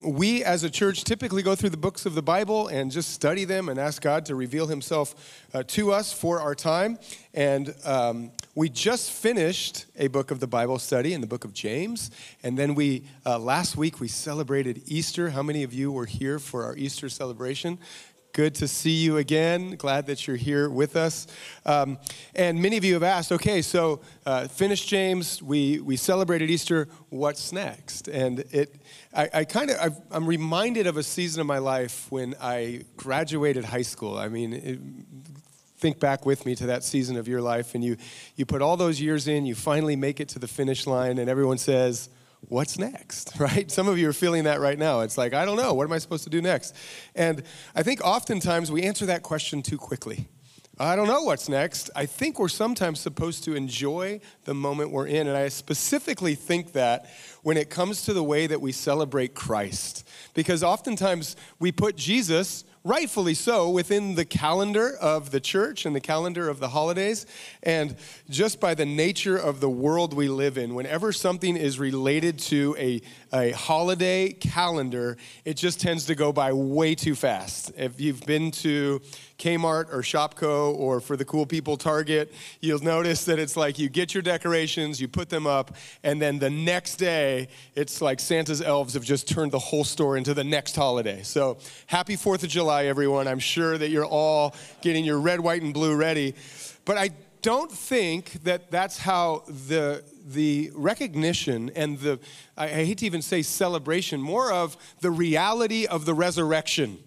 We as a church typically go through the books of the Bible and just study them and ask God to reveal Himself uh, to us for our time. And um, we just finished a book of the Bible study in the book of James. And then we, uh, last week, we celebrated Easter. How many of you were here for our Easter celebration? Good to see you again. Glad that you're here with us. Um, and many of you have asked, okay, so uh, finished James, we, we celebrated Easter, what's next? And it, I, I kind of, I'm reminded of a season of my life when I graduated high school. I mean, it, think back with me to that season of your life, and you, you put all those years in, you finally make it to the finish line, and everyone says, what's next, right? Some of you are feeling that right now. It's like, I don't know, what am I supposed to do next? And I think oftentimes we answer that question too quickly. I don't know what's next. I think we're sometimes supposed to enjoy the moment we're in. And I specifically think that when it comes to the way that we celebrate Christ. Because oftentimes we put Jesus rightfully so, within the calendar of the church and the calendar of the holidays. And just by the nature of the world we live in, whenever something is related to a, a holiday calendar, it just tends to go by way too fast. If you've been to Kmart or Shopko or for the cool people Target, you'll notice that it's like you get your decorations, you put them up, and then the next day, it's like Santa's elves have just turned the whole store into the next holiday. So happy 4th of July, everyone. I'm sure that you're all getting your red, white, and blue ready. But I don't think that that's how the the recognition and the I hate to even say celebration, more of the reality of the resurrection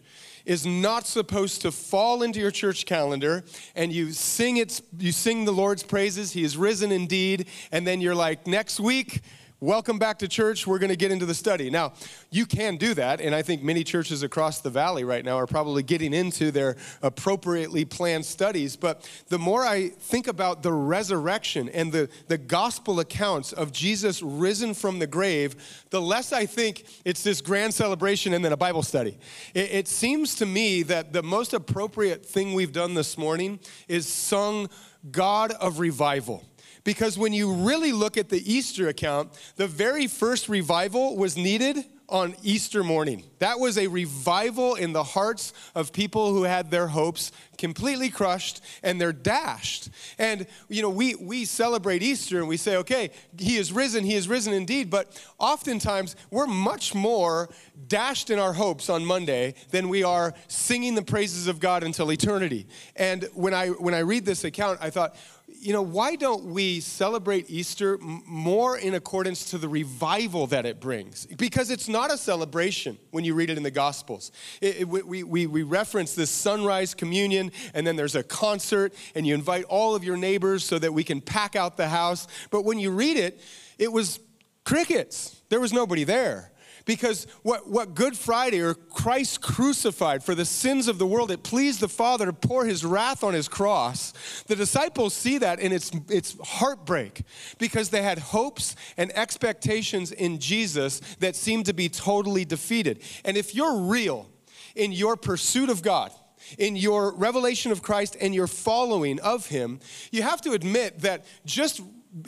is not supposed to fall into your church calendar and you sing it you sing the Lord's praises he is risen indeed and then you're like next week Welcome back to church. We're going to get into the study. Now, you can do that, and I think many churches across the valley right now are probably getting into their appropriately planned studies. But the more I think about the resurrection and the, the gospel accounts of Jesus risen from the grave, the less I think it's this grand celebration and then a Bible study. It, it seems to me that the most appropriate thing we've done this morning is sung God of revival. Because when you really look at the Easter account, the very first revival was needed on Easter morning. That was a revival in the hearts of people who had their hopes completely crushed and they're dashed. And you know, we we celebrate Easter and we say, okay, he is risen, he is risen indeed, but oftentimes we're much more dashed in our hopes on Monday than we are singing the praises of God until eternity. And when I when I read this account, I thought you know, why don't we celebrate Easter more in accordance to the revival that it brings? Because it's not a celebration when you read it in the Gospels. It, it, we, we, we reference this sunrise communion, and then there's a concert, and you invite all of your neighbors so that we can pack out the house. But when you read it, it was crickets. There was nobody there. Because what, what Good Friday or Christ crucified for the sins of the world, it pleased the Father to pour his wrath on his cross. The disciples see that and it's, it's heartbreak because they had hopes and expectations in Jesus that seemed to be totally defeated. And if you're real in your pursuit of God, in your revelation of Christ and your following of him, you have to admit that just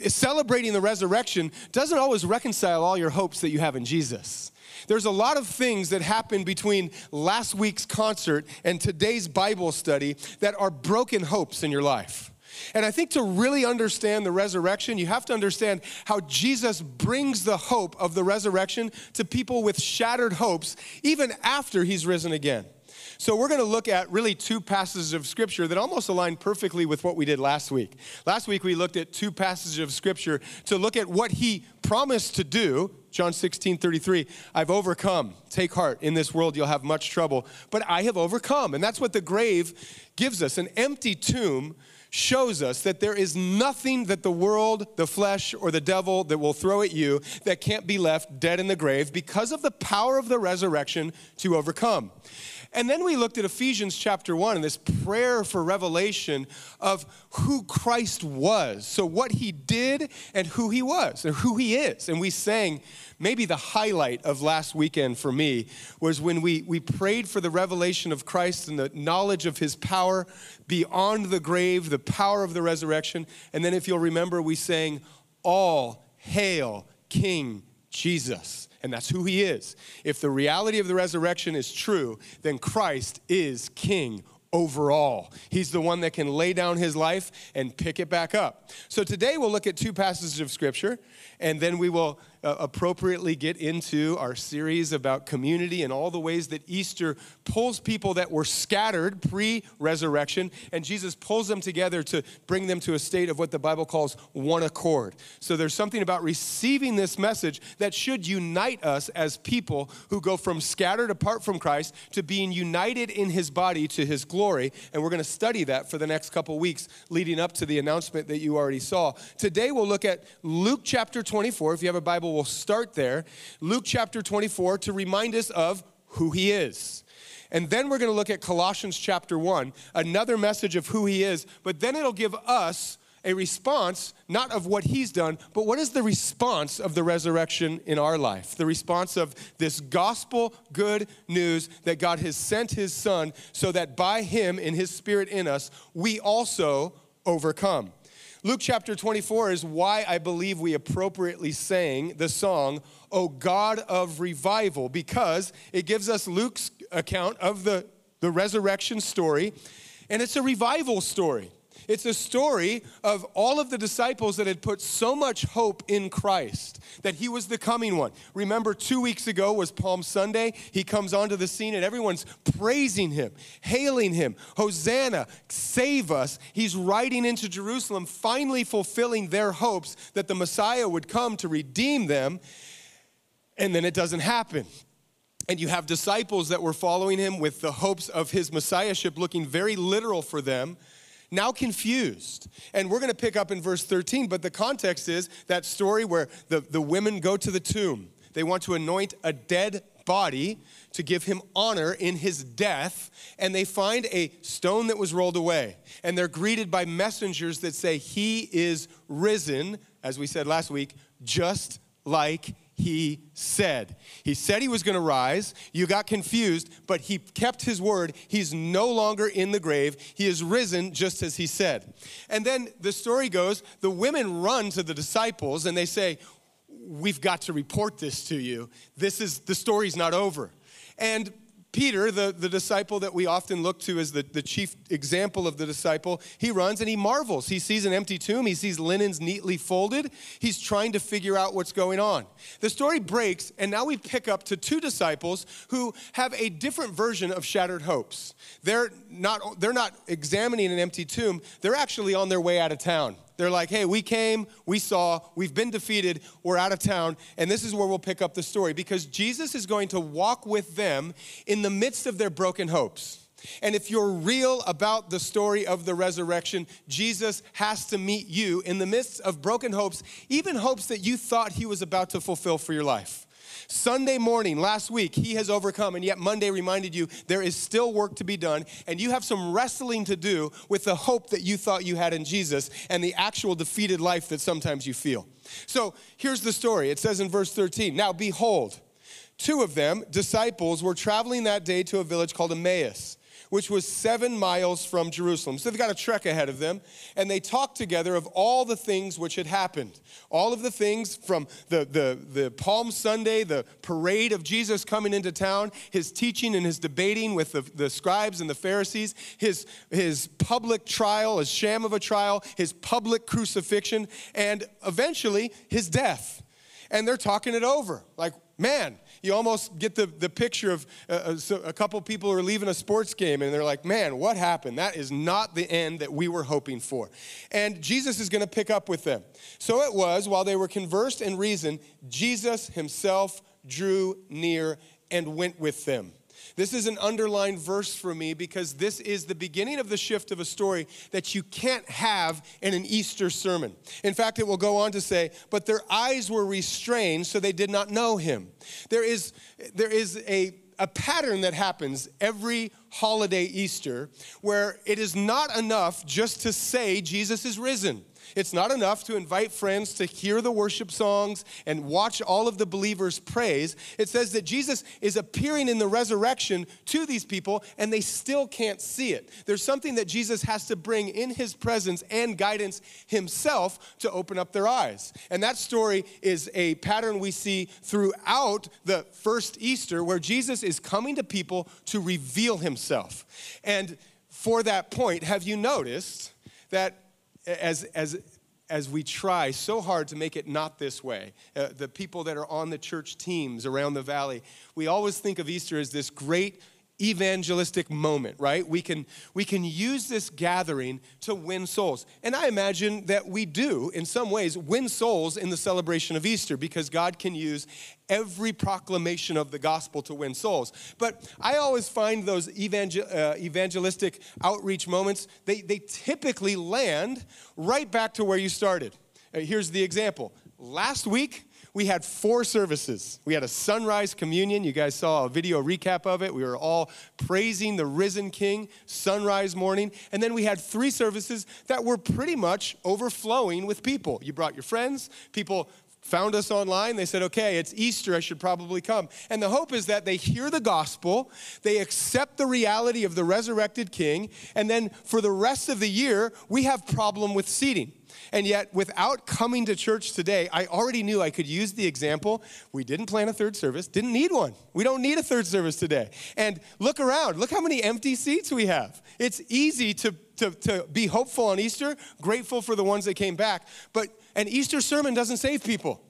celebrating the resurrection doesn't always reconcile all your hopes that you have in Jesus. There's a lot of things that happened between last week's concert and today's Bible study that are broken hopes in your life. And I think to really understand the resurrection, you have to understand how Jesus brings the hope of the resurrection to people with shattered hopes, even after he's risen again. So, we're going to look at really two passages of Scripture that almost align perfectly with what we did last week. Last week, we looked at two passages of Scripture to look at what He promised to do. John 16, 33, I've overcome. Take heart. In this world, you'll have much trouble, but I have overcome. And that's what the grave gives us an empty tomb shows us that there is nothing that the world, the flesh, or the devil that will throw at you that can't be left dead in the grave because of the power of the resurrection to overcome. And then we looked at Ephesians chapter 1 and this prayer for revelation of who Christ was. So, what he did and who he was, and who he is. And we sang, maybe the highlight of last weekend for me was when we, we prayed for the revelation of Christ and the knowledge of his power beyond the grave, the power of the resurrection. And then, if you'll remember, we sang, All hail King Jesus. And that's who he is. If the reality of the resurrection is true, then Christ is king overall. He's the one that can lay down his life and pick it back up. So today we'll look at two passages of scripture and then we will uh, appropriately get into our series about community and all the ways that Easter pulls people that were scattered pre resurrection, and Jesus pulls them together to bring them to a state of what the Bible calls one accord. So there's something about receiving this message that should unite us as people who go from scattered apart from Christ to being united in his body to his glory. And we're going to study that for the next couple weeks leading up to the announcement that you already saw. Today we'll look at Luke chapter 24. If you have a Bible, we'll start there. Luke chapter 24 to remind us of who he is. And then we're going to look at Colossians chapter 1, another message of who he is, but then it'll give us a response, not of what he's done, but what is the response of the resurrection in our life? The response of this gospel good news that God has sent his son so that by him, in his spirit in us, we also overcome. Luke chapter 24 is why I believe we appropriately sang the song, O God of Revival, because it gives us Luke's account of the, the resurrection story, and it's a revival story. It's a story of all of the disciples that had put so much hope in Christ that he was the coming one. Remember, two weeks ago was Palm Sunday. He comes onto the scene and everyone's praising him, hailing him. Hosanna, save us. He's riding into Jerusalem, finally fulfilling their hopes that the Messiah would come to redeem them. And then it doesn't happen. And you have disciples that were following him with the hopes of his messiahship looking very literal for them now confused. And we're going to pick up in verse 13, but the context is that story where the, the women go to the tomb. They want to anoint a dead body to give him honor in his death, and they find a stone that was rolled away. And they're greeted by messengers that say, He is risen, as we said last week, just like he said. He said he was going to rise. You got confused, but he kept his word. He's no longer in the grave. He is risen just as he said. And then the story goes the women run to the disciples and they say, We've got to report this to you. This is the story's not over. And Peter, the, the disciple that we often look to as the, the chief example of the disciple, he runs and he marvels. He sees an empty tomb, he sees linens neatly folded. He's trying to figure out what's going on. The story breaks, and now we pick up to two disciples who have a different version of shattered hopes. They're not, they're not examining an empty tomb, they're actually on their way out of town. They're like, hey, we came, we saw, we've been defeated, we're out of town. And this is where we'll pick up the story because Jesus is going to walk with them in the midst of their broken hopes. And if you're real about the story of the resurrection, Jesus has to meet you in the midst of broken hopes, even hopes that you thought he was about to fulfill for your life. Sunday morning, last week, he has overcome, and yet Monday reminded you there is still work to be done, and you have some wrestling to do with the hope that you thought you had in Jesus and the actual defeated life that sometimes you feel. So here's the story it says in verse 13 Now behold, two of them, disciples, were traveling that day to a village called Emmaus which was seven miles from Jerusalem. So they've got a trek ahead of them, and they talked together of all the things which had happened. All of the things from the, the, the Palm Sunday, the parade of Jesus coming into town, his teaching and his debating with the, the scribes and the Pharisees, his, his public trial, his sham of a trial, his public crucifixion, and eventually his death. And they're talking it over. Like, man, you almost get the, the picture of uh, uh a couple people are leaving a sports game and they're like, man, what happened? That is not the end that we were hoping for. And Jesus is going to pick up with them. So it was, while they were conversed and reasoned, Jesus himself drew near and went with them. This is an underlined verse for me because this is the beginning of the shift of a story that you can't have in an Easter sermon. In fact, it will go on to say, but their eyes were restrained, so they did not know him. There is, there is a, a pattern that happens every holiday Easter where it is not enough just to say Jesus is risen. It's not enough to invite friends to hear the worship songs and watch all of the believers praise. It says that Jesus is appearing in the resurrection to these people and they still can't see it. There's something that Jesus has to bring in his presence and guidance himself to open up their eyes. And that story is a pattern we see throughout the first Easter where Jesus is coming to people to reveal himself. And for that point, have you noticed that as, as, as we try so hard to make it not this way, uh, the people that are on the church teams around the valley, we always think of Easter as this great evangelistic moment, right? We can, we can use this gathering to win souls. And I imagine that we do, in some ways, win souls in the celebration of Easter because God can use every proclamation of the gospel to win souls. But I always find those evangel- uh, evangelistic outreach moments, they, they typically land right back to where you started. Uh, here's the example. Last week, we had four services. We had a sunrise communion. You guys saw a video recap of it. We were all praising the risen King sunrise morning. And then we had three services that were pretty much overflowing with people. You brought your friends, people found us online. They said, okay, it's Easter, I should probably come. And the hope is that they hear the gospel, they accept the reality of the resurrected king, and then for the rest of the year, we have problem with seating. And yet, without coming to church today, I already knew I could use the example. We didn't plan a third service, didn't need one. We don't need a third service today. And look around, look how many empty seats we have. It's easy to, to, to be hopeful on Easter, grateful for the ones that came back, but an Easter sermon doesn't save people.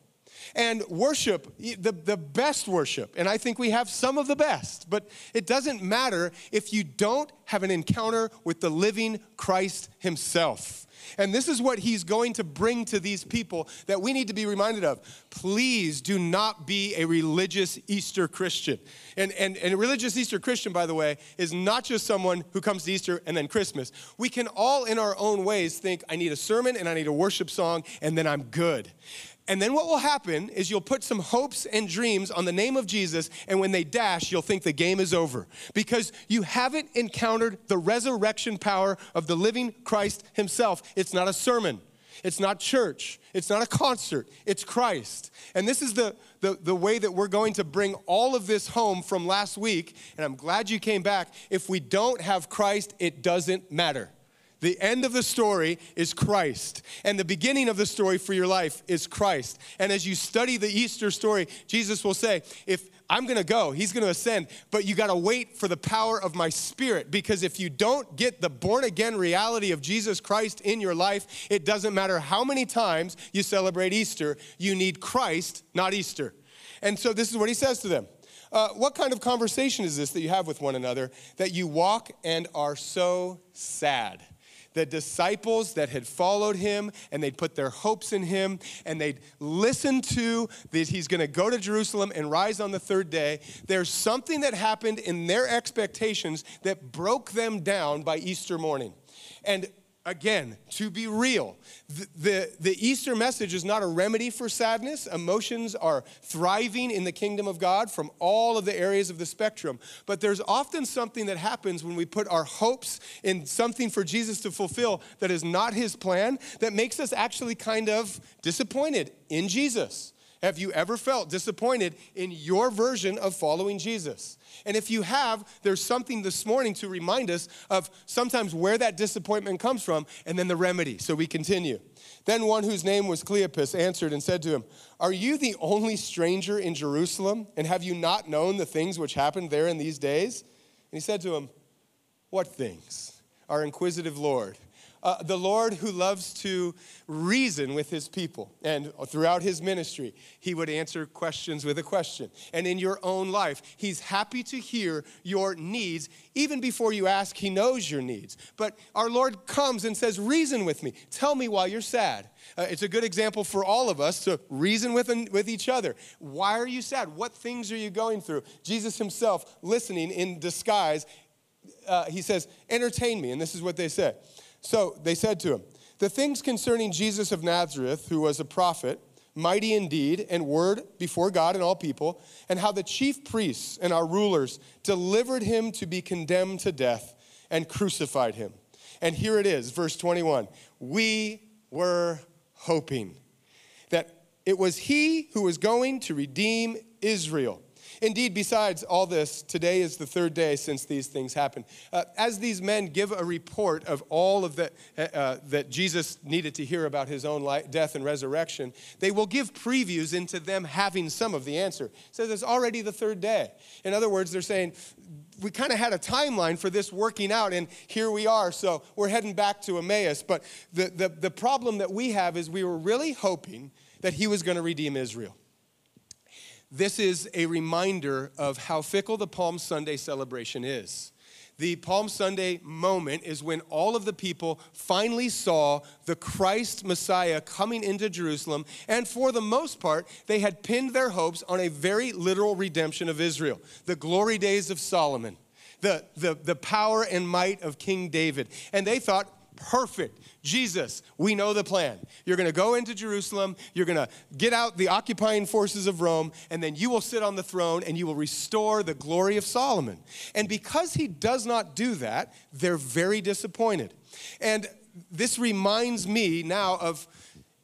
And worship, the, the best worship, and I think we have some of the best, but it doesn't matter if you don't have an encounter with the living Christ Himself. And this is what he's going to bring to these people that we need to be reminded of. Please do not be a religious Easter Christian. And, and, and a religious Easter Christian, by the way, is not just someone who comes to Easter and then Christmas. We can all, in our own ways, think, I need a sermon and I need a worship song, and then I'm good. And then what will happen is you'll put some hopes and dreams on the name of Jesus, and when they dash, you'll think the game is over because you haven't encountered the resurrection power of the living Christ Himself. It's not a sermon, it's not church, it's not a concert, it's Christ. And this is the, the, the way that we're going to bring all of this home from last week, and I'm glad you came back. If we don't have Christ, it doesn't matter. The end of the story is Christ. And the beginning of the story for your life is Christ. And as you study the Easter story, Jesus will say, if I'm going to go, he's going to ascend, but you got to wait for the power of my spirit because if you don't get the born again reality of Jesus Christ in your life, it doesn't matter how many times you celebrate Easter, you need Christ, not Easter. And so this is what he says to them. Uh, what kind of conversation is this that you have with one another that you walk and are so sad? The disciples that had followed him and they'd put their hopes in him and they'd listen to that he's going to go to Jerusalem and rise on the third day, there's something that happened in their expectations that broke them down by Easter morning. And again, to be real, the, the, the, Easter message is not a remedy for sadness. Emotions are thriving in the kingdom of God from all of the areas of the spectrum. But there's often something that happens when we put our hopes in something for Jesus to fulfill that is not his plan that makes us actually kind of disappointed in Jesus. Have you ever felt disappointed in your version of following Jesus? And if you have, there's something this morning to remind us of sometimes where that disappointment comes from and then the remedy. So we continue. Then one whose name was Cleopas answered and said to him, Are you the only stranger in Jerusalem? And have you not known the things which happened there in these days? And he said to him, What things? Our inquisitive Lord uh, the Lord who loves to reason with his people. And throughout his ministry, he would answer questions with a question. And in your own life, he's happy to hear your needs. Even before you ask, he knows your needs. But our Lord comes and says, Reason with me. Tell me why you're sad. Uh, it's a good example for all of us to reason with, with each other. Why are you sad? What things are you going through? Jesus himself, listening in disguise, uh, he says, Entertain me. And this is what they say. So they said to him, The things concerning Jesus of Nazareth, who was a prophet, mighty indeed and word before God and all people, and how the chief priests and our rulers delivered him to be condemned to death and crucified him. And here it is, verse 21. We were hoping that it was he who was going to redeem Israel. Indeed, besides all this, today is the third day since these things happened. Uh, as these men give a report of all of that uh, uh, that Jesus needed to hear about his own life, death and resurrection, they will give previews into them having some of the answer. It says it's already the third day. In other words, they're saying we kind of had a timeline for this working out, and here we are. So we're heading back to Emmaus. But the, the, the problem that we have is we were really hoping that he was going to redeem Israel. This is a reminder of how fickle the Palm Sunday celebration is. The Palm Sunday moment is when all of the people finally saw the Christ Messiah coming into Jerusalem, and for the most part, they had pinned their hopes on a very literal redemption of Israel, the glory days of Solomon, the, the, the power and might of King David. And they thought, perfect. Jesus, we know the plan. You're going to go into Jerusalem, you're going to get out the occupying forces of Rome, and then you will sit on the throne and you will restore the glory of Solomon. And because he does not do that, they're very disappointed. And this reminds me now of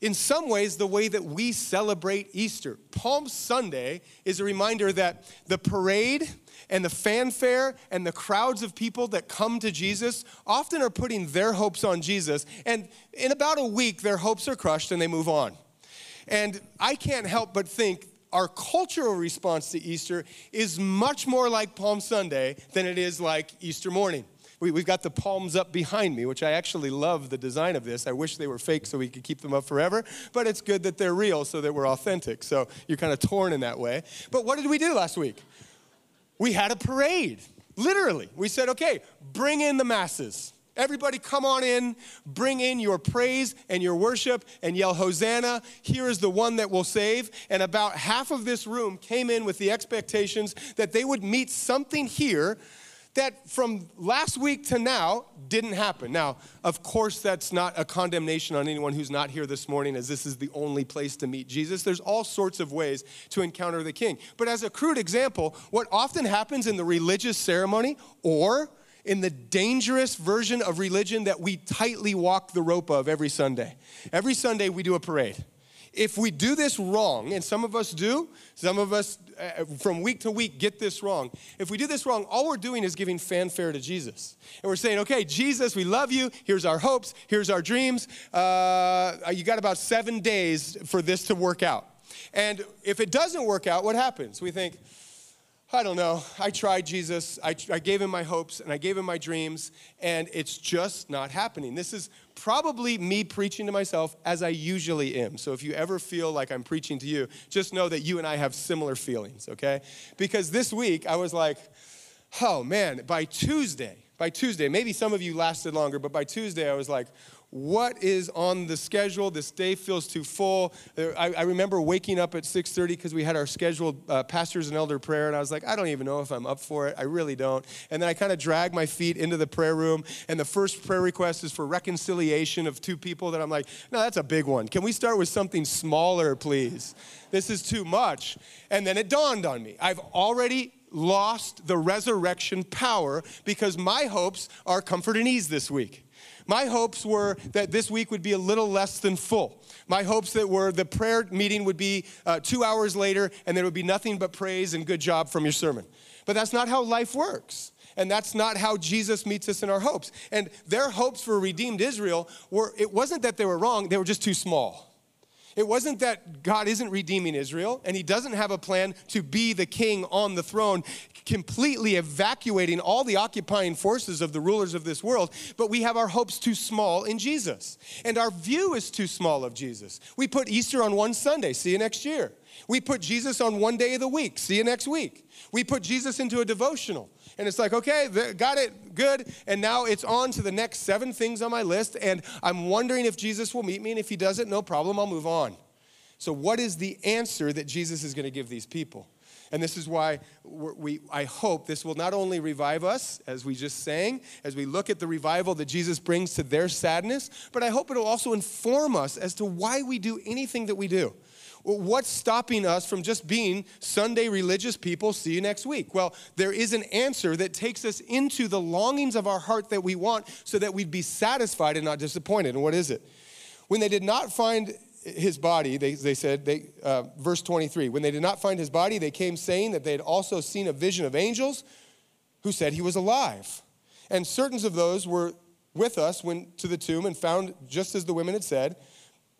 in some ways, the way that we celebrate Easter. Palm Sunday is a reminder that the parade and the fanfare and the crowds of people that come to Jesus often are putting their hopes on Jesus. And in about a week, their hopes are crushed and they move on. And I can't help but think our cultural response to Easter is much more like Palm Sunday than it is like Easter morning. We, have got the palms up behind me, which I actually love the design of this. I wish they were fake so we could keep them up forever, but it's good that they're real so that we're authentic. So you're kind of torn in that way. But what did we do last week? We had a parade, literally. We said, okay, bring in the masses. Everybody, come on in, bring in your praise and your worship and yell, Hosanna. Here is the one that will save. And about half of this room came in with the expectations that they would meet something here that from last week to now didn't happen. Now, of course, that's not a condemnation on anyone who's not here this morning, as this is the only place to meet Jesus. There's all sorts of ways to encounter the King. But as a crude example, what often happens in the religious ceremony or in the dangerous version of religion that we tightly walk the rope of every Sunday. Every Sunday, we do a parade. If we do this wrong, and some of us do, some of us uh, from week to week get this wrong. If we do this wrong, all we're doing is giving fanfare to Jesus. And we're saying, okay, Jesus, we love you. Here's our hopes. Here's our dreams. Uh, you got about seven days for this to work out. And if it doesn't work out, what happens? We think, I don't know. I tried Jesus. I, I, gave him my hopes and I gave him my dreams, and it's just not happening. This is probably me preaching to myself as I usually am. So if you ever feel like I'm preaching to you, just know that you and I have similar feelings, okay? Because this week I was like, oh man, by Tuesday, by Tuesday, maybe some of you lasted longer, but by Tuesday I was like, what is on the schedule? This day feels too full. I, I remember waking up at 6.30 because we had our scheduled uh, pastors and elder prayer and i was like i don't even know if i'm up for it. I really don't. And then i kind of dragged my feet into the prayer room and the first prayer request is for reconciliation of two people that i'm like no that's a big one. Can we start with something smaller please? This is too much. And then it dawned on me. I've already lost the resurrection power because my hopes are comfort and ease this week my hopes were that this week would be a little less than full. My hopes that were the prayer meeting would be uh, two hours later and there would be nothing but praise and good job from your sermon. But that's not how life works. And that's not how Jesus meets us in our hopes. And their hopes for redeemed Israel were, it wasn't that they were wrong, they were just too small. It wasn't that God isn't redeeming Israel and he doesn't have a plan to be the king on the throne, completely evacuating all the occupying forces of the rulers of this world, but we have our hopes too small in Jesus. And our view is too small of Jesus. We put Easter on one Sunday, see you next year. We put Jesus on one day of the week, see you next week. We put Jesus into a devotional. And it's like, okay, got it, good. And now it's on to the next seven things on my list. And I'm wondering if Jesus will meet me. And if he doesn't, no problem, I'll move on. So, what is the answer that Jesus is going to give these people? And this is why we, I hope this will not only revive us, as we just sang, as we look at the revival that Jesus brings to their sadness, but I hope it will also inform us as to why we do anything that we do. What's stopping us from just being Sunday religious people? See you next week. Well, there is an answer that takes us into the longings of our heart that we want so that we'd be satisfied and not disappointed. And what is it? When they did not find his body, they, they said, they, uh, verse 23, when they did not find his body, they came saying that they had also seen a vision of angels who said he was alive. And certain of those were with us went to the tomb and found just as the women had said,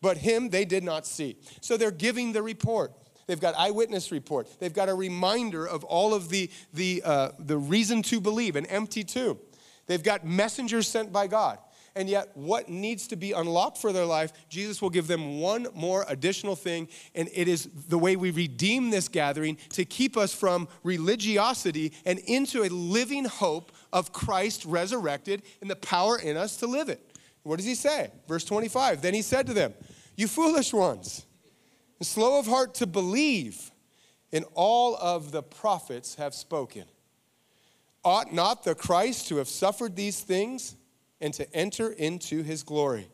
but him they did not see. So they're giving the report. They've got eyewitness report. They've got a reminder of all of the, the, uh, the reason to believe, an empty tomb. They've got messengers sent by God. And yet, what needs to be unlocked for their life, Jesus will give them one more additional thing, and it is the way we redeem this gathering to keep us from religiosity and into a living hope of Christ resurrected and the power in us to live it. What does he say? Verse 25 Then he said to them, You foolish ones, slow of heart to believe in all of the prophets have spoken. Ought not the Christ to have suffered these things and to enter into his glory?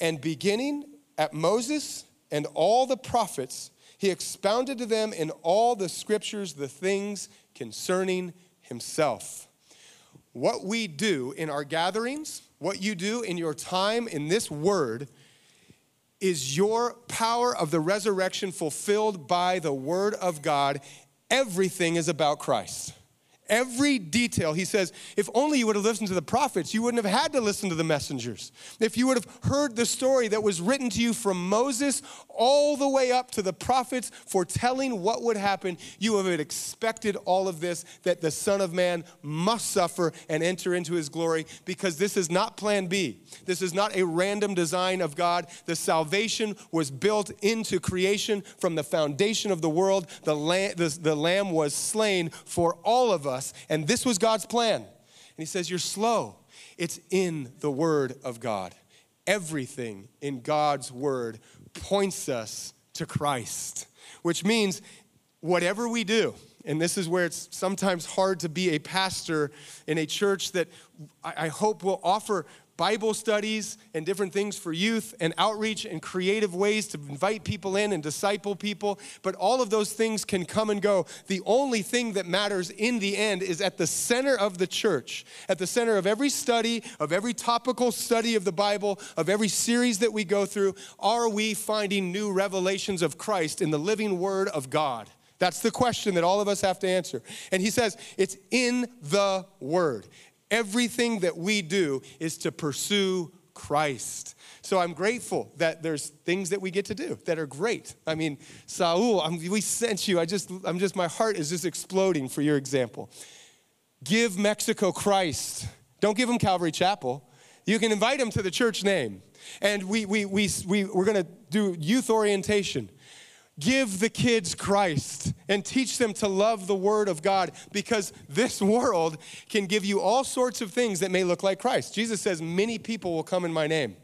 And beginning at Moses and all the prophets, he expounded to them in all the scriptures the things concerning himself. What we do in our gatherings, what you do in your time in this word, is your power of the resurrection fulfilled by the word of God. Everything is about Christ. Every detail. He says, if only you would have listened to the prophets, you wouldn't have had to listen to the messengers. If you would have heard the story that was written to you from Moses all the way up to the prophets foretelling what would happen, you would have expected all of this that the Son of Man must suffer and enter into his glory because this is not plan B. This is not a random design of God. The salvation was built into creation from the foundation of the world. The lamb, the, the lamb was slain for all of us us, and this was God's plan. And he says, You're slow. It's in the Word of God. Everything in God's Word points us to Christ, which means whatever we do, and this is where it's sometimes hard to be a pastor in a church that I hope will offer Bible studies and different things for youth and outreach and creative ways to invite people in and disciple people. But all of those things can come and go. The only thing that matters in the end is at the center of the church, at the center of every study, of every topical study of the Bible, of every series that we go through, are we finding new revelations of Christ in the living Word of God? That's the question that all of us have to answer. And he says, it's in the Word. Everything that we do is to pursue Christ. So I'm grateful that there's things that we get to do that are great. I mean, Saul, I'm, we sent you. I just, I'm just, my heart is just exploding for your example. Give Mexico Christ. Don't give them Calvary Chapel. You can invite them to the church name. And we, we, we, we, we're going to do youth orientation give the kids Christ and teach them to love the Word of God because this world can give you all sorts of things that may look like Christ. Jesus says, Many people will come in my name.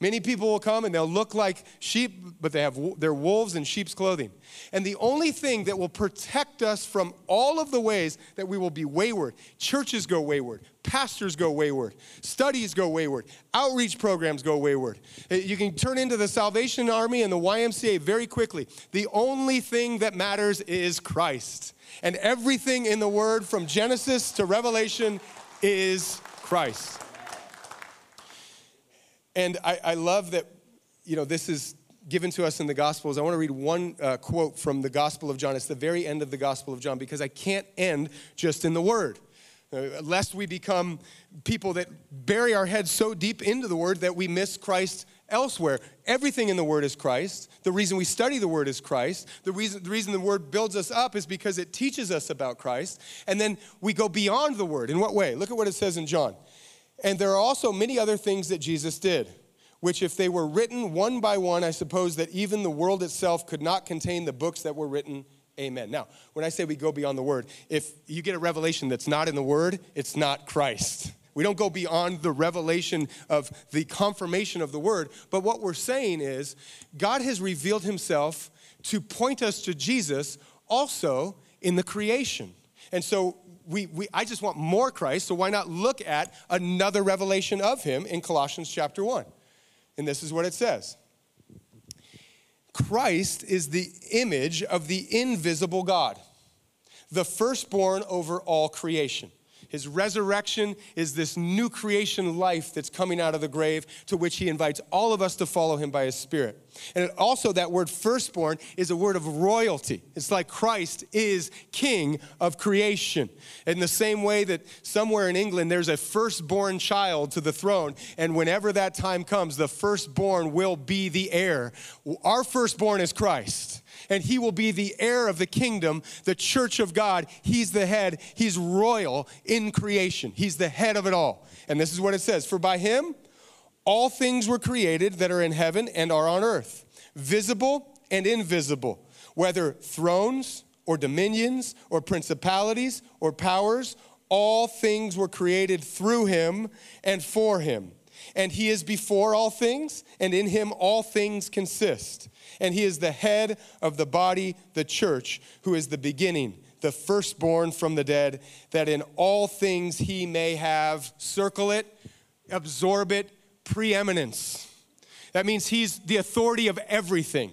Many people will come and they'll look like sheep, but they have they're wolves in sheep's clothing. And the only thing that will protect us from all of the ways that we will be wayward, churches go wayward, pastors go wayward, studies go wayward, outreach programs go wayward. Uh, you can turn into the Salvation Army and the YMCA very quickly. The only thing that matters is Christ. And everything in the word from Genesis to Revelation is Christ. And I, I love that, you know, this is given to us in the Gospels. I want to read one uh, quote from the Gospel of John. It's the very end of the Gospel of John because I can't end just in the Word. Uh, lest we become people that bury our heads so deep into the Word that we miss Christ elsewhere. Everything in the Word is Christ. The reason we study the Word is Christ. The reason, the reason the Word builds us up is because it teaches us about Christ. And then we go beyond the Word. In what way? Look at what it says in John. And there are also many other things that Jesus did, which, if they were written one by one, I suppose that even the world itself could not contain the books that were written. Amen. Now, when I say we go beyond the word, if you get a revelation that's not in the word, it's not Christ. We don't go beyond the revelation of the confirmation of the word. But what we're saying is, God has revealed himself to point us to Jesus also in the creation. And so we, we, I just want more Christ, so why not look at another revelation of him in Colossians chapter 1? And this is what it says Christ is the image of the invisible God, the firstborn over all creation. His resurrection is this new creation life that's coming out of the grave to which He invites all of us to follow Him by His Spirit. And also, that word firstborn is a word of royalty. It's like Christ is king of creation. In the same way that somewhere in England there's a firstborn child to the throne, and whenever that time comes, the firstborn will be the heir. Our firstborn is Christ and he will be the heir of the kingdom, the church of God. He's the head, he's royal in creation. He's the head of it all. And this is what it says For by him, all things were created that are in heaven and are on earth, visible and invisible, whether thrones or dominions or principalities or powers, all things were created through him and for him. And he is before all things, and in him all things consist. And he is the head of the body, the church, who is the beginning, the firstborn from the dead, that in all things he may have, circle it, absorb it, preeminence. That means he's the authority of everything.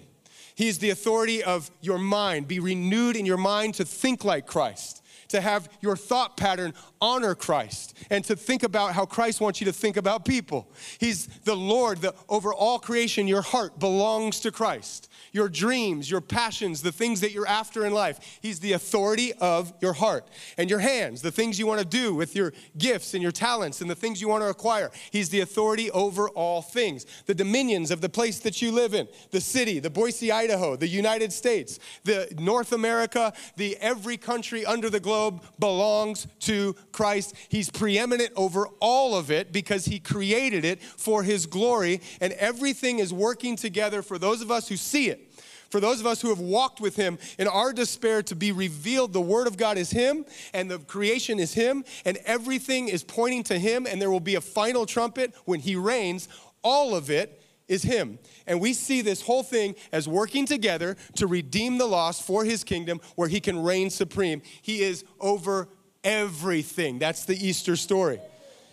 He's the authority of your mind. Be renewed in your mind to think like Christ, to have your thought pattern honor Christ, and to think about how Christ wants you to think about people. He's the Lord, the, over all creation, your heart belongs to Christ your dreams, your passions, the things that you're after in life. He's the authority of your heart and your hands, the things you want to do with your gifts and your talents and the things you want to acquire. He's the authority over all things. The dominions of the place that you live in, the city, the Boise, Idaho, the United States, the North America, the every country under the globe belongs to Christ. He's preeminent over all of it because he created it for his glory and everything is working together for those of us who see it for those of us who have walked with him in our despair to be revealed, the word of God is him and the creation is him and everything is pointing to him and there will be a final trumpet when he reigns. All of it is him. And we see this whole thing as working together to redeem the lost for his kingdom where he can reign supreme. He is over everything. That's the Easter story.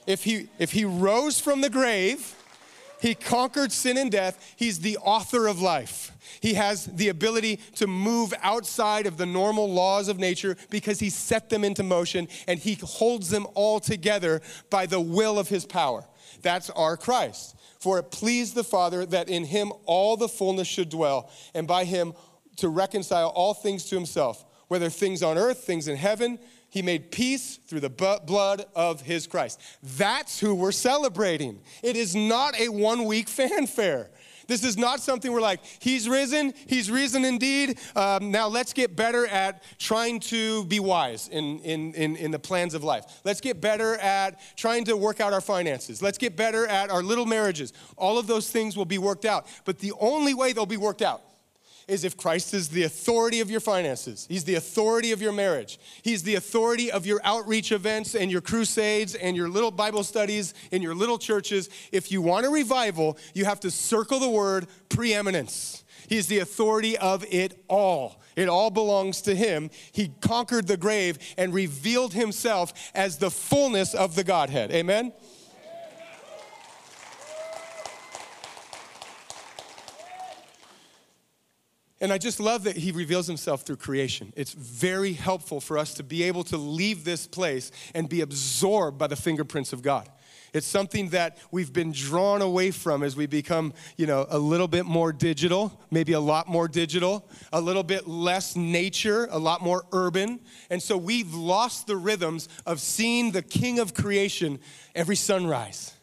If he if he rose from the grave, he conquered sin and death, he's the author of life. He has the ability to move outside of the normal laws of nature because he set them into motion and he holds them all together by the will of his power. That's our Christ. For it pleased the Father that in him all the fullness should dwell, and by him to reconcile all things to himself, whether things on earth, things in heaven. He made peace through the blood of his Christ. That's who we're celebrating. It is not a one week fanfare. This is not something we're like, He's risen, He's risen indeed. Um, now let's get better at trying to be wise in, in, in, in the plans of life. Let's get better at trying to work out our finances. Let's get better at our little marriages. All of those things will be worked out. But the only way they'll be worked out is if Christ is the authority of your finances. He's the authority of your marriage. He's the authority of your outreach events and your crusades and your little Bible studies in your little churches. If you want a revival, you have to circle the word preeminence. He's the authority of it all. It all belongs to him. He conquered the grave and revealed himself as the fullness of the Godhead. Amen? And I just love that he reveals himself through creation. It's very helpful for us to be able to leave this place and be absorbed by the fingerprints of God. It's something that we've been drawn away from as we become, you know, a little bit more digital, maybe a lot more digital, a little bit less nature, a lot more urban. And so we've lost the rhythms of seeing the king of creation every sunrise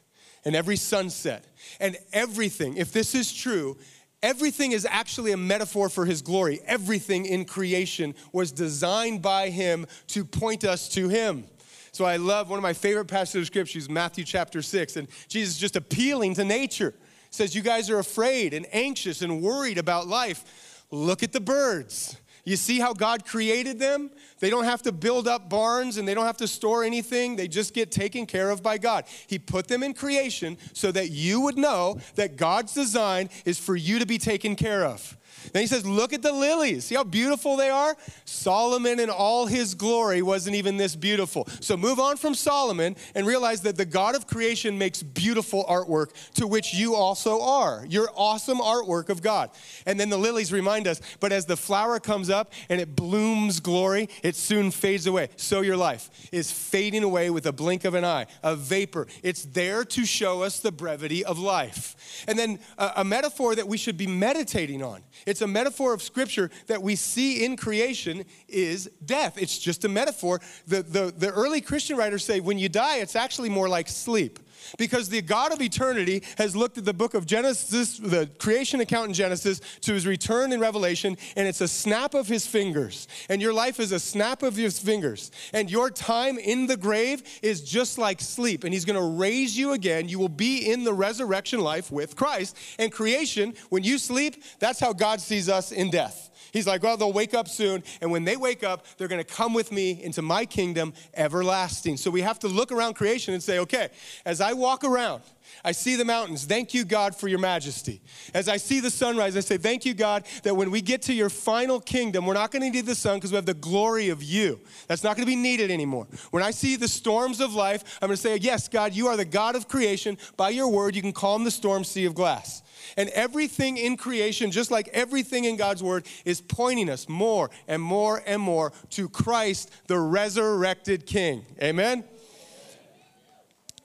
and every sunset and everything. If this is true, Everything is actually a metaphor for his glory. Everything in creation was designed by him to point us to him. So I love one of my favorite passages of scripture is Matthew chapter 6 and Jesus just appealing to nature. Says you guys are afraid and anxious and worried about life. Look at the birds. You see how God created them? They don't have to build up barns and they don't have to store anything. They just get taken care of by God. He put them in creation so that you would know that God's design is for you to be taken care of. Then he says, Look at the lilies. See how beautiful they are? Solomon in all his glory wasn't even this beautiful. So move on from Solomon and realize that the God of creation makes beautiful artwork to which you also are. You're awesome artwork of God. And then the lilies remind us, but as the flower comes up and it blooms glory, it soon fades away. So your life is fading away with a blink of an eye, a vapor. It's there to show us the brevity of life. And then a, a metaphor that we should be meditating on. A metaphor of scripture that we see in creation is death. It's just a metaphor. The, the, the early Christian writers say when you die, it's actually more like sleep. Because the God of eternity has looked at the book of Genesis, the creation account in Genesis, to his return in Revelation, and it's a snap of his fingers. And your life is a snap of his fingers. And your time in the grave is just like sleep. And he's going to raise you again. You will be in the resurrection life with Christ. And creation, when you sleep, that's how God sees us in death. He's like, well, they'll wake up soon. And when they wake up, they're going to come with me into my kingdom everlasting. So we have to look around creation and say, okay, as I walk around, I see the mountains. Thank you, God, for your majesty. As I see the sunrise, I say, Thank you, God, that when we get to your final kingdom, we're not going to need the sun because we have the glory of you. That's not going to be needed anymore. When I see the storms of life, I'm going to say, Yes, God, you are the God of creation. By your word, you can calm the storm sea of glass. And everything in creation, just like everything in God's word, is pointing us more and more and more to Christ, the resurrected King. Amen?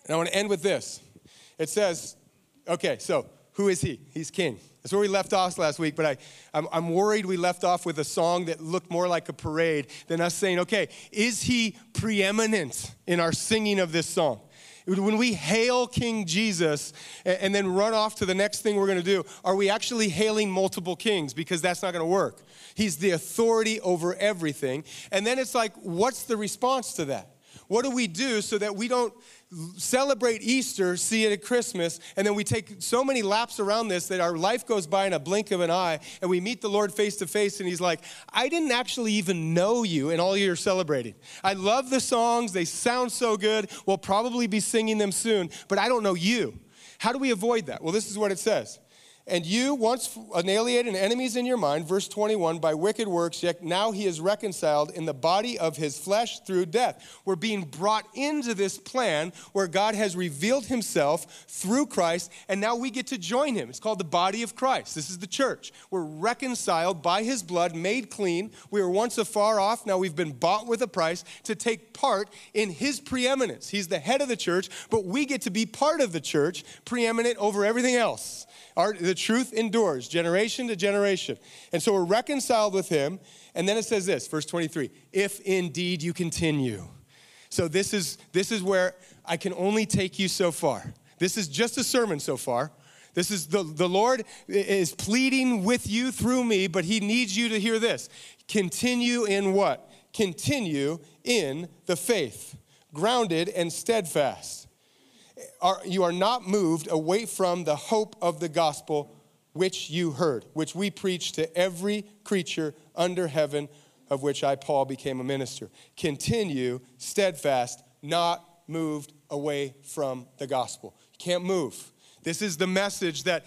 And I want to end with this. It says, okay, so who is he? He's king. That's where we left off last week, but I, I'm, I'm, worried we left off with a song that looked more like a parade than us saying, okay, is he preeminent in our singing of this song? When we hail King Jesus and then run off to the next thing we're going to do, are we actually hailing multiple kings? Because that's not going to work. He's the authority over everything. And then it's like, what's the response to that? What do we do so that we don't celebrate Easter, see it at Christmas, and then we take so many laps around this that our life goes by in a blink of an eye, and we meet the Lord face to face, and He's like, I didn't actually even know you, and all you're celebrating. I love the songs, they sound so good. We'll probably be singing them soon, but I don't know you. How do we avoid that? Well, this is what it says and you, once alienated and enemies in your mind, verse 21, by wicked works, yet now he is reconciled in the body of his flesh through death. We're being brought into this plan where God has revealed himself through Christ, and now we get to join him. It's called the body of Christ. This is the church. We're reconciled by his blood, made clean. We were once afar off, now we've been bought with a price to take part in his preeminence. He's the head of the church, but we get to be part of the church, preeminent over everything else. Our, the truth endures generation to generation. And so we're reconciled with him. And then it says this, verse 23 if indeed you continue. So this is, this is where I can only take you so far. This is just a sermon so far. This is the, the Lord is pleading with you through me, but he needs you to hear this. Continue in what? Continue in the faith, grounded and steadfast are, you are not moved away from the hope of the gospel which you heard, which we preach to every creature under heaven, of which I, Paul, became a minister. Continue steadfast, not moved away from the gospel. You can't move. This is the message that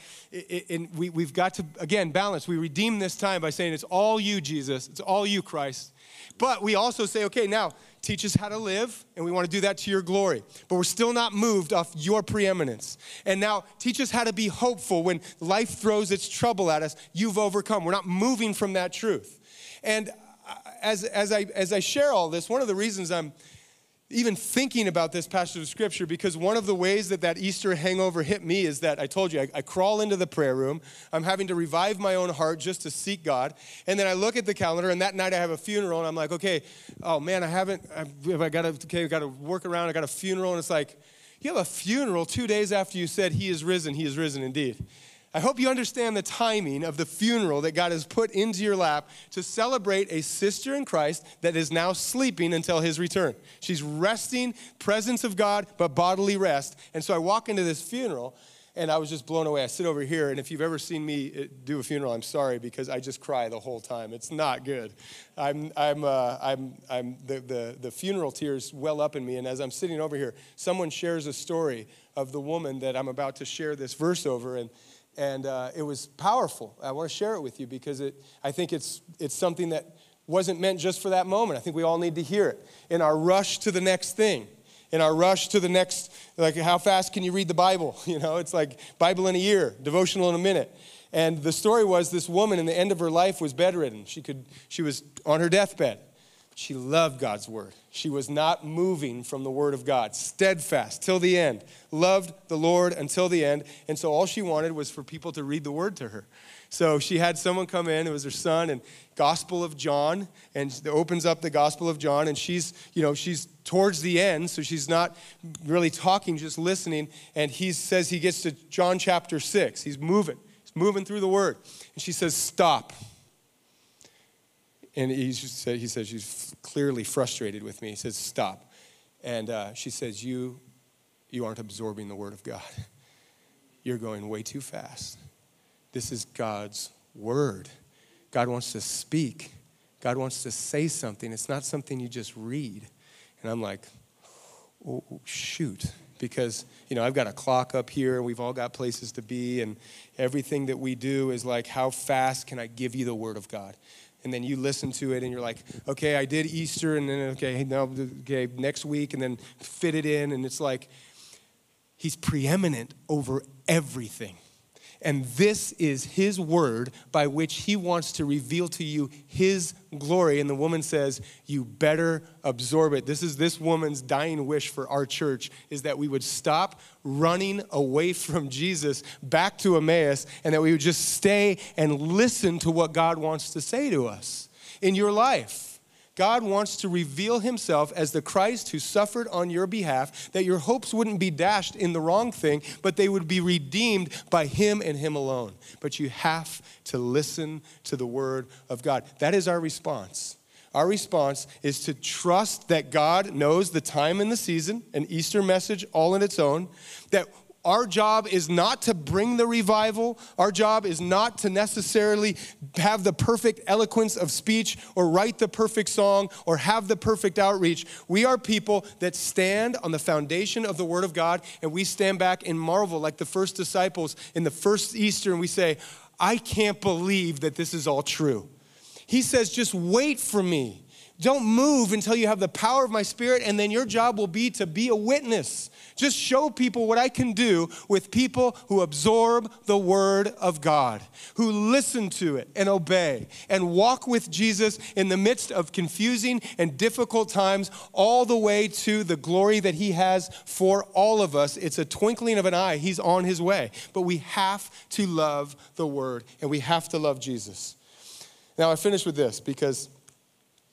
we, we've got to, again, balance. We redeem this time by saying it's all you, Jesus. It's all you, Christ. But we also say, okay, now teach us how to live, and we want to do that to your glory. But we're still not moved off your preeminence. And now teach us how to be hopeful when life throws its trouble at us. You've overcome. We're not moving from that truth. And uh, as, as, I, as I share all this, one of the reasons I'm even thinking about this passage of scripture because one of the ways that that Easter hangover hit me is that I told you I, I, crawl into the prayer room. I'm having to revive my own heart just to seek God. And then I look at the calendar, and that night I have a funeral, and I'm like, okay, oh man, I haven't, I've, I got to, okay, I got to work around. I got a funeral, and it's like, you have a funeral two days after you said, He is risen, He is risen indeed. I hope you understand the timing of the funeral that God has put into your lap to celebrate a sister in Christ that is now sleeping until his return. She's resting, presence of God, but bodily rest. And so I walk into this funeral and I was just blown away. I sit over here, and if you've ever seen me uh, do a funeral, I'm sorry because I just cry the whole time. It's not good. I'm, I'm, uh, I'm, I'm the, the, the funeral tears well up in me, and as I'm sitting over here, someone shares a story of the woman that I'm about to share this verse over, and And uh, it was powerful. I want to share it with you because it, I think it's, it's something that wasn't meant just for that moment. I think we all need to hear it. In our rush to the next thing in our rush to the next like how fast can you read the bible? You know it's like bible in a year devotional in a minute. And the story was this woman in the end of her life was bedridden. She could she was on her deathbed she loved god's word she was not moving from the word of god steadfast till the end loved the lord until the end and so all she wanted was for people to read the word to her so she had someone come in, it was her son, and Gospel of John, and opens up the Gospel of John, and she's, you know, she's towards the end, so she's not really talking, just listening. And he says he gets to John chapter 6. He's moving, he's moving through the word. And she says, Stop. And he said, he says, she's clearly frustrated with me. He says, Stop. And uh, she says, you, you aren't absorbing the word of God. You're going way too fast. This is God's word. God wants to speak. God wants to say something. It's not something you just read. And I'm like, oh, shoot. Because, you know, I've got a clock up here, and we've all got places to be, and everything that we do is like, how fast can I give you the word of God? And then you listen to it, and you're like, okay, I did Easter, and then, okay, now, okay, next week, and then fit it in. And it's like, he's preeminent over everything. And this is his word by which he wants to reveal to you his glory. And the woman says, You better absorb it. This is this woman's dying wish for our church is that we would stop running away from Jesus back to Emmaus and that we would just stay and listen to what God wants to say to us in your life. God wants to reveal himself as the Christ who suffered on your behalf, that your hopes wouldn't be dashed in the wrong thing, but they would be redeemed by him and him alone. But you have to listen to the word of God. That is our response. Our response is to trust that God knows the time and the season, an Easter message all in its own, that our job is not to bring the revival. Our job is not to necessarily have the perfect eloquence of speech or write the perfect song or have the perfect outreach. We are people that stand on the foundation of the Word of God and we stand back and marvel like the first disciples in the first Easter and we say, I can't believe that this is all true. He says, just wait for me. Don't move until you have the power of my spirit, and then your job will be to be a witness. Just show people what I can do with people who absorb the word of God, who listen to it and obey, and walk with Jesus in the midst of confusing and difficult times, all the way to the glory that he has for all of us. It's a twinkling of an eye. He's on his way. But we have to love the word, and we have to love Jesus. Now, I finish with this because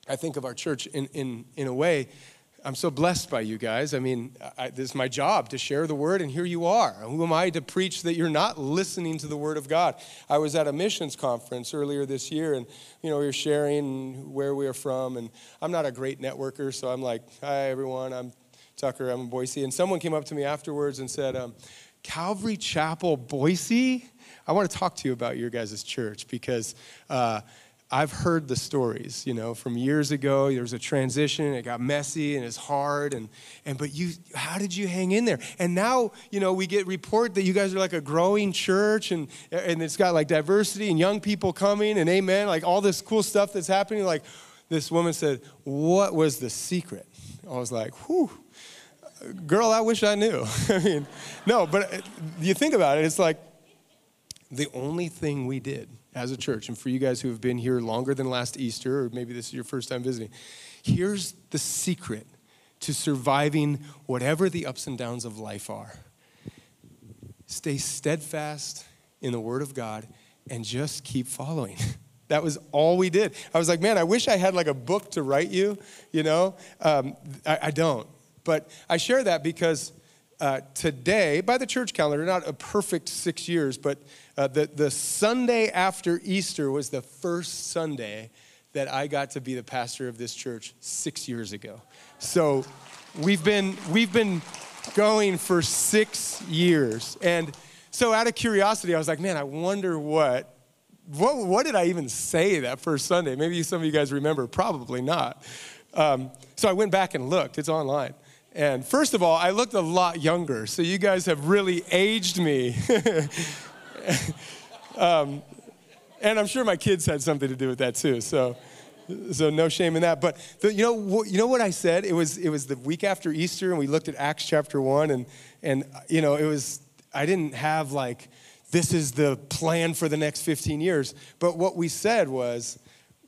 I think of our church in, in, in a way. I'm so blessed by you guys. I mean, I, this is my job to share the word, and here you are. Who am I to preach that you're not listening to the word of God? I was at a missions conference earlier this year, and you know, we were sharing where we are from, and I'm not a great networker, so I'm like, "Hi, everyone. I'm Tucker. I'm in Boise." And someone came up to me afterwards and said, um, "Calvary Chapel, Boise. I want to talk to you about your guys' church because." Uh, I've heard the stories, you know, from years ago. There was a transition, it got messy and it's hard. And, and but you, how did you hang in there? And now, you know, we get report that you guys are like a growing church and, and it's got like diversity and young people coming and amen, like all this cool stuff that's happening. Like this woman said, What was the secret? I was like, Whew, girl, I wish I knew. I mean, no, but you think about it, it's like the only thing we did as a church, and for you guys who have been here longer than last Easter, or maybe this is your first time visiting, here's the secret to surviving whatever the ups and downs of life are. Stay steadfast in the Word of God and just keep following. That was all we did. I was like, man, I wish I had like a book to write you, you know? Um, I, I don't. But I share that because uh, today, by the church calendar, not a perfect six years, but uh, the, the Sunday after Easter was the first Sunday that I got to be the pastor of this church six years ago. So we've been, we've been going for six years. And so out of curiosity, I was like, man, I wonder what, what, what did I even say that first Sunday? Maybe some of you guys remember, probably not. Um, so I went back and looked, it's online. And first of all, I looked a lot younger, so you guys have really aged me. um, and I'm sure my kids had something to do with that too. So, so no shame in that. But the, you know, you know what I said? It was it was the week after Easter, and we looked at Acts chapter one, and and you know, it was I didn't have like this is the plan for the next 15 years. But what we said was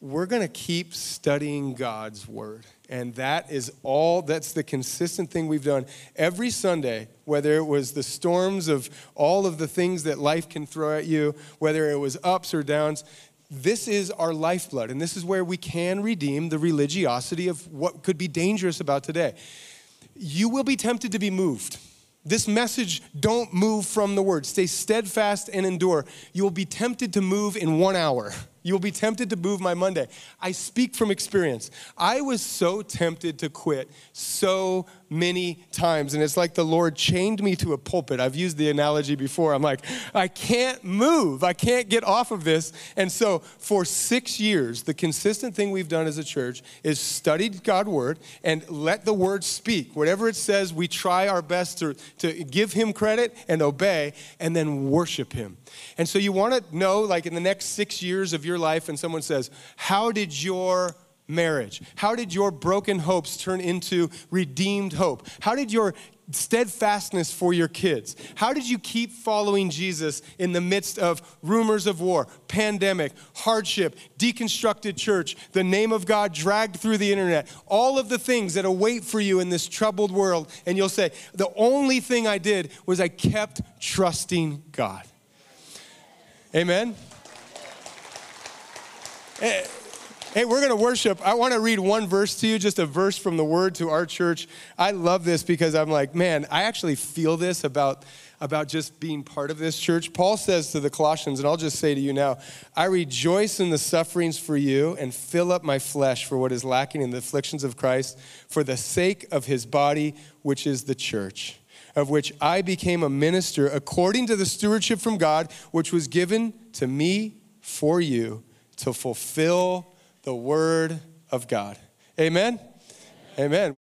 we're going to keep studying God's word. And that is all, that's the consistent thing we've done every Sunday, whether it was the storms of all of the things that life can throw at you, whether it was ups or downs. This is our lifeblood, and this is where we can redeem the religiosity of what could be dangerous about today. You will be tempted to be moved. This message, don't move from the word. Stay steadfast and endure. You will be tempted to move in one hour. You will be tempted to move my Monday. I speak from experience. I was so tempted to quit so many times. And it's like the Lord chained me to a pulpit. I've used the analogy before. I'm like, I can't move. I can't get off of this. And so for six years, the consistent thing we've done as a church is studied God's word and let the word speak. Whatever it says, we try our best to, to give him credit and obey and then worship him. And so you want to know, like in the next six years of your life, and someone says, How did your marriage? How did your broken hopes turn into redeemed hope? How did your steadfastness for your kids? How did you keep following Jesus in the midst of rumors of war, pandemic, hardship, deconstructed church, the name of God dragged through the internet, all of the things that await for you in this troubled world? And you'll say, The only thing I did was I kept trusting God. Amen? Eh, Hey, we're going to worship. I want to read one verse to you, just a verse from the word to our church. I love this because I'm like, man, I actually feel this about, about just being part of this church. Paul says to the Colossians, and I'll just say to you now, I rejoice in the sufferings for you and fill up my flesh for what is lacking in the afflictions of Christ for the sake of his body, which is the church, of which I became a minister according to the stewardship from God, which was given to me for you to fulfill the Word of God. Amen? Amen.